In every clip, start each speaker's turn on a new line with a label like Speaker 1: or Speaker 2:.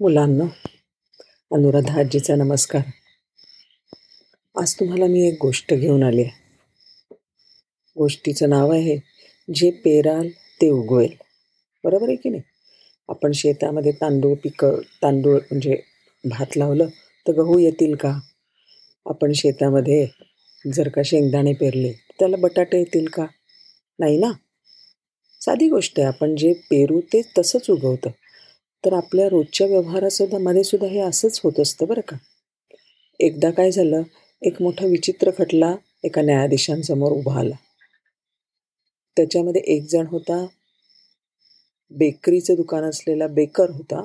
Speaker 1: मुलांना. अनुराधा आजीचा नमस्कार. आज तुम्हाला मी एक गोष्ट घेऊन आली आहे. गोष्टीचं नाव आहे जे पेराल ते उगवेल. बरोबर आहे की नाही? आपण शेतामध्ये तांदूळ पिक तांदूळ म्हणजे भात लावलं तर गहू येतील का? आपण शेतामध्ये जर का शेंगदाणे पेरले त्याला बटाटे येतील का? नाही ना? साधी गोष्ट आहे आपण जे पेरू ते तसंच उगवतं. तर आपल्या रोजच्या व्यवहारासुद्धा मध्ये सुद्धा हे असंच होत असतं बरं का. एकदा काय झालं एक मोठा विचित्र खटला एका न्यायाधीशांसमोर उभा आला. त्याच्यामध्ये एक जण होता बेकरीचं दुकान असलेला बेकर होता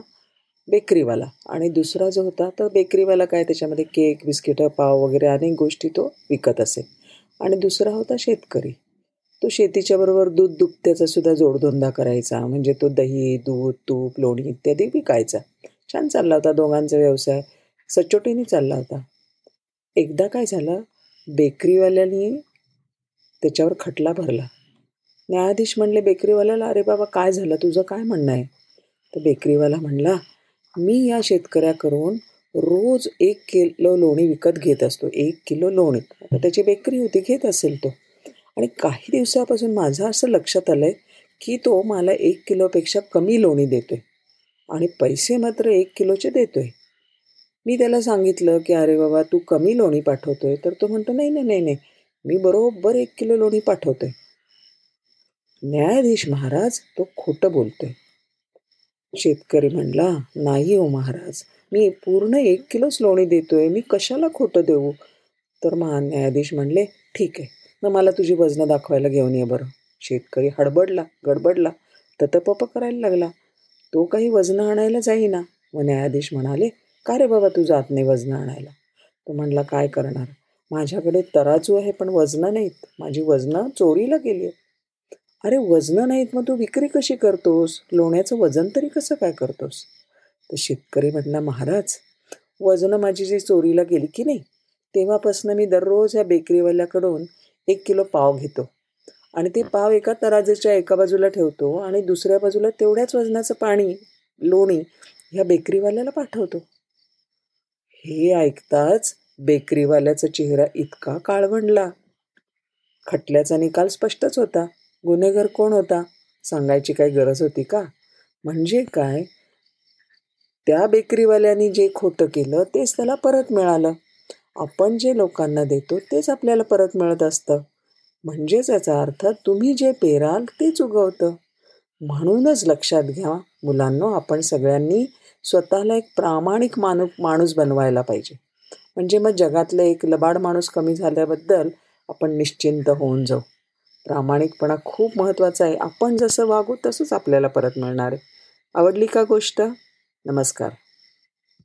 Speaker 1: बेकरीवाला. आणि दुसरा जो होता तर बेकरीवाला काय त्याच्यामध्ये केक बिस्किटं पाव वगैरे अनेक गोष्टी तो विकत असे. आणि दुसरा होता शेतकरी. तो शेतीच्या बरोबर दूध दुभत्याचा सुद्धा जोडधंदा करायचा. म्हणजे तो दही दूध तूप लोणी इत्यादी विकायचा छान चालला होता दोघांचा व्यवसाय. सचोटीने चालला होता. एकदा काय झालं? बेकरीवाल्यानी त्याच्यावर खटला भरला. न्यायाधीश म्हणले बेकरीवाल्याला अरे बाबा काय झालं? तुझं काय म्हणणं आहे? तर बेकरीवाला म्हणला मी या शेतकऱ्याकडून रोज एक किलो लोणी विकत घेत असतो. एक किलो लोणी. आता त्याची बेकरी होती घेत असेल तो. आणि काही दिवसापासून माझं असं लक्षात आलं आहे की तो मला एक किलोपेक्षा कमी लोणी देतो आहे आणि पैसे मात्र एक किलोचे देतो आहे मी त्याला सांगितलं की अरे बाबा तू कमी लोणी पाठवतो आहे तर तो म्हणतो नाही नाही नाही नाही. मी बरोबर एक किलो लोणी पाठवतो आहे न्यायाधीश महाराज तो खोटं बोलतो आहे शेतकरी म्हणला नाही हो महाराज मी पूर्ण एक किलोच लोणी देतो आहे मी कशाला खोटं देऊ? तर महान न्यायाधीश म्हणले ठीक आहे. मग मला तुझी वजनं दाखवायला घेऊन ये बरं. शेतकरी हडबडला गडबडला ततपप करायला लागला. तो काही वजनं आणायला जाईना. व न्यायाधीश म्हणाले का रे बाबा तू जात नाही वजनं आणायला? तो म्हणला काय करणार? माझ्याकडे तराजू आहे पण वजनं नाहीत. माझी वजनं चोरीला गेली आहेत अरे वजनं नाहीत मग तू विक्री कशी करतोस? लोण्याचं वजन तरी कसं काय करतोस? तर शेतकरी म्हणला महाराज वजनं माझी जी चोरीला गेली की नाही? तेव्हापासून मी दररोज या बेकरीवाल्याकडून एक किलो पाव घेतो. आणि ते पाव एका तराजूच्या एका बाजूला ठेवतो आणि दुसऱ्या बाजूला तेवढ्याच वजनाचं पाणी लोणी ह्या बेकरीवाल्याला पाठवतो. हे ऐकताच बेकरीवाल्याचा चेहरा इतका काळवंडला खटल्याचा निकाल स्पष्टच होता. गुन्हेगार कोण होता? सांगायची काही गरज होती का? म्हणजे काय? त्या बेकरीवाल्याने जे खोटं केलं तेच त्याला परत मिळालं. आपण जे लोकांना देतो तेच आपल्याला परत मिळत असतं. म्हणजेच याचा अर्थ तुम्ही जे पेराल तेच उगवतं. म्हणूनच लक्षात घ्या मुलांना आपण सगळ्यांनी स्वतःला एक प्रामाणिक माणू माणूस बनवायला पाहिजे. म्हणजे मग जगातलं एक लबाड माणूस कमी झाल्याबद्दल आपण निश्चिंत होऊन जाऊ. प्रामाणिकपणा खूप महत्त्वाचा आहे. आपण जसं वागू तसंच आपल्याला परत मिळणार आहे. आवडली का गोष्ट? नमस्कार.